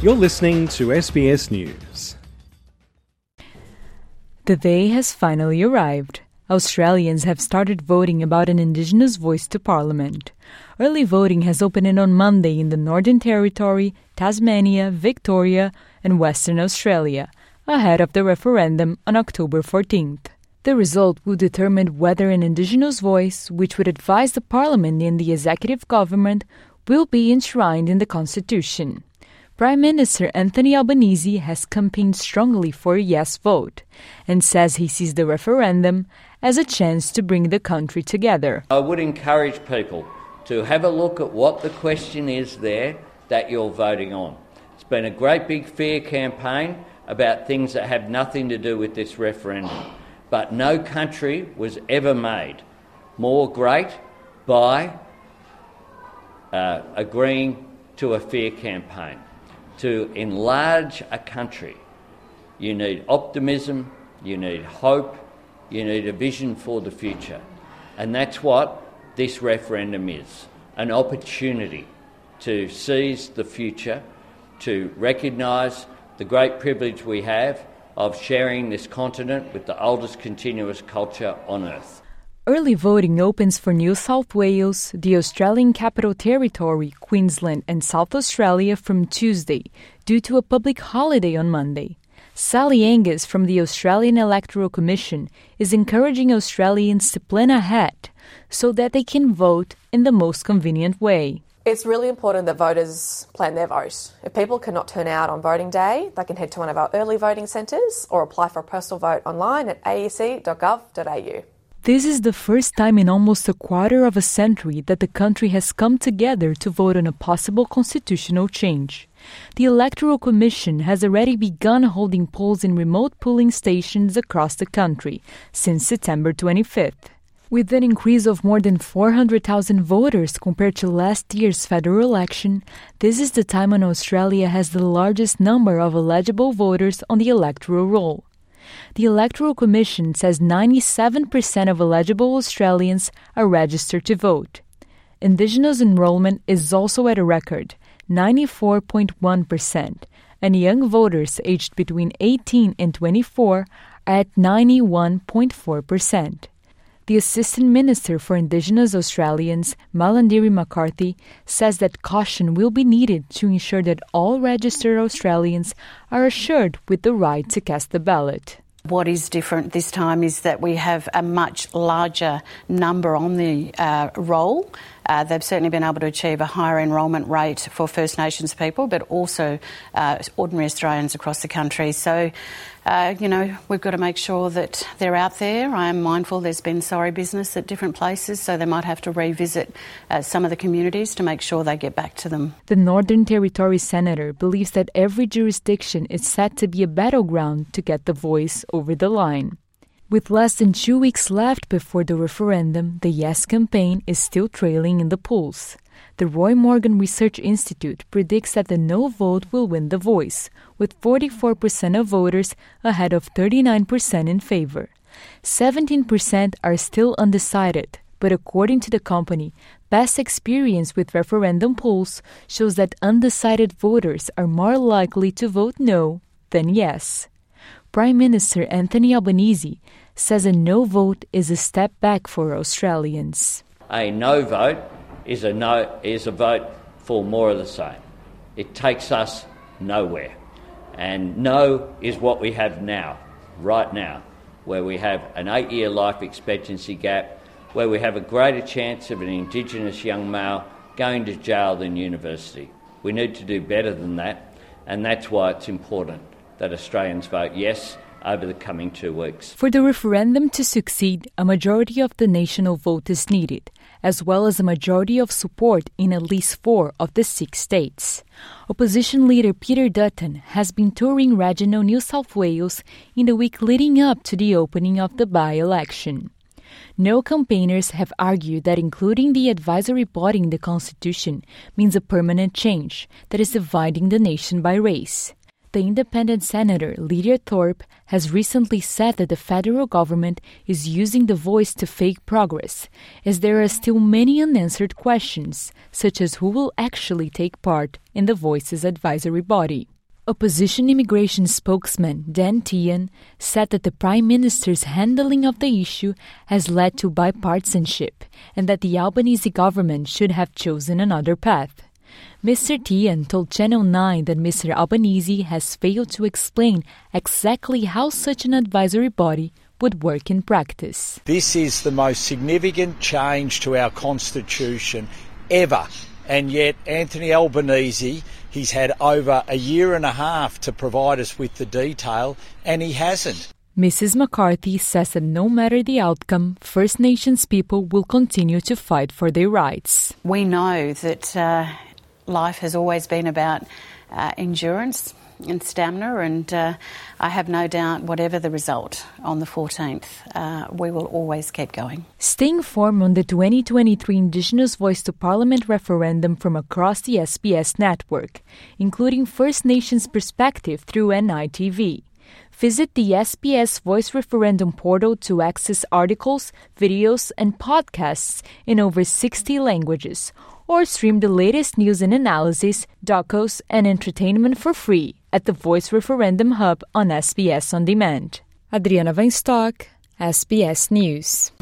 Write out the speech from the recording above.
You're listening to SBS News. The day has finally arrived. Australians have started voting about an Indigenous voice to Parliament. Early voting has opened on Monday in the Northern Territory, Tasmania, Victoria, and Western Australia, ahead of the referendum on October 14th. The result will determine whether an Indigenous voice, which would advise the Parliament and the executive government, will be enshrined in the Constitution. Prime Minister Anthony Albanese has campaigned strongly for a yes vote and says he sees the referendum as a chance to bring the country together. I would encourage people to have a look at what the question is there that you're voting on. It's been a great big fear campaign about things that have nothing to do with this referendum. But no country was ever made more great by uh, agreeing to a fear campaign. To enlarge a country, you need optimism, you need hope, you need a vision for the future. And that's what this referendum is an opportunity to seize the future, to recognise the great privilege we have of sharing this continent with the oldest continuous culture on earth. Early voting opens for New South Wales, the Australian Capital Territory, Queensland, and South Australia from Tuesday due to a public holiday on Monday. Sally Angus from the Australian Electoral Commission is encouraging Australians to plan ahead so that they can vote in the most convenient way. It's really important that voters plan their vote. If people cannot turn out on voting day, they can head to one of our early voting centres or apply for a postal vote online at aec.gov.au. This is the first time in almost a quarter of a century that the country has come together to vote on a possible constitutional change. The Electoral Commission has already begun holding polls in remote polling stations across the country since September 25th. With an increase of more than 400,000 voters compared to last year's federal election, this is the time when Australia has the largest number of eligible voters on the electoral roll. The Electoral Commission says 97% of eligible Australians are registered to vote. Indigenous enrollment is also at a record 94.1%, and young voters aged between 18 and 24 are at 91.4%. The Assistant Minister for Indigenous Australians, Malarndirri McCarthy, says that caution will be needed to ensure that all registered Australians are assured with the right to cast the ballot. What is different this time is that we have a much larger number on the uh, roll. Uh, they've certainly been able to achieve a higher enrolment rate for First Nations people, but also uh, ordinary Australians across the country. So, uh, you know, we've got to make sure that they're out there. I am mindful there's been sorry business at different places, so they might have to revisit uh, some of the communities to make sure they get back to them. The Northern Territory Senator believes that every jurisdiction is set to be a battleground to get the voice over the line. With less than two weeks left before the referendum, the Yes campaign is still trailing in the polls. The Roy Morgan Research Institute predicts that the no vote will win the voice, with 44% of voters ahead of 39% in favor. 17% are still undecided, but according to the company, past experience with referendum polls shows that undecided voters are more likely to vote no than yes. Prime Minister Anthony Albanese says a no vote is a step back for Australians. A no vote is a no is a vote for more of the same. It takes us nowhere. And no is what we have now, right now, where we have an 8-year life expectancy gap, where we have a greater chance of an indigenous young male going to jail than university. We need to do better than that, and that's why it's important that Australians vote yes over the coming two weeks. For the referendum to succeed, a majority of the national vote is needed, as well as a majority of support in at least four of the six states. Opposition leader Peter Dutton has been touring regional New South Wales in the week leading up to the opening of the by election. No campaigners have argued that including the advisory body in the Constitution means a permanent change that is dividing the nation by race. The independent senator Lydia Thorpe has recently said that the federal government is using the voice to fake progress, as there are still many unanswered questions, such as who will actually take part in the voice's advisory body. Opposition immigration spokesman Dan Tehan said that the Prime Minister's handling of the issue has led to bipartisanship and that the Albanese government should have chosen another path. Mr. Tehan told Channel 9 that Mr. Albanese has failed to explain exactly how such an advisory body would work in practice. This is the most significant change to our Constitution ever. And yet, Anthony Albanese, he's had over a year and a half to provide us with the detail, and he hasn't. Mrs. McCarthy says that no matter the outcome, First Nations people will continue to fight for their rights. We know that uh, life has always been about uh, endurance and stamina, and uh, I have no doubt, whatever the result on the 14th, uh, we will always keep going. Stay informed on the 2023 Indigenous Voice to Parliament referendum from across the SBS network, including First Nations perspective through NITV. Visit the SBS Voice Referendum portal to access articles, videos, and podcasts in over 60 languages or stream the latest news and analysis, docos, and entertainment for free at the Voice Referendum Hub on SBS On Demand. Adriana Weinstock, SBS News.